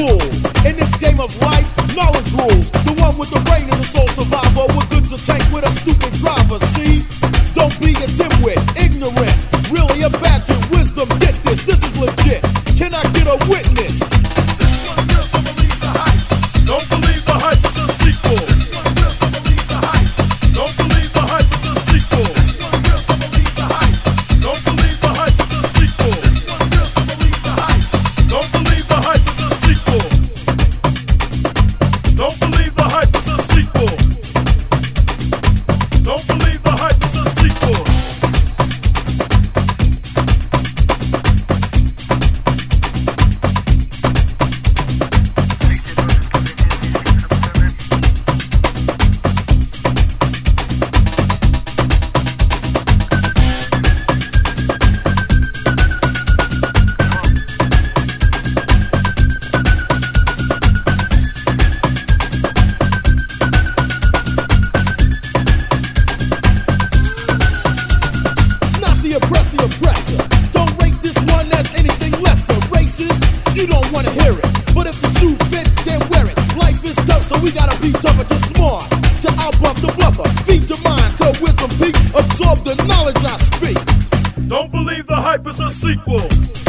fools. In this game of life, knowledge rules. The one with the brain and the soul survivor. We're good to take with a stupid driver, see? don't wanna hear it. But if the shoe fits, then wear it. Life is tough, so we gotta be tougher to smart. To outbluff the bluffer, feed your mind till wisdom peak. Absorb the knowledge I speak. Don't believe the hype is a sequel.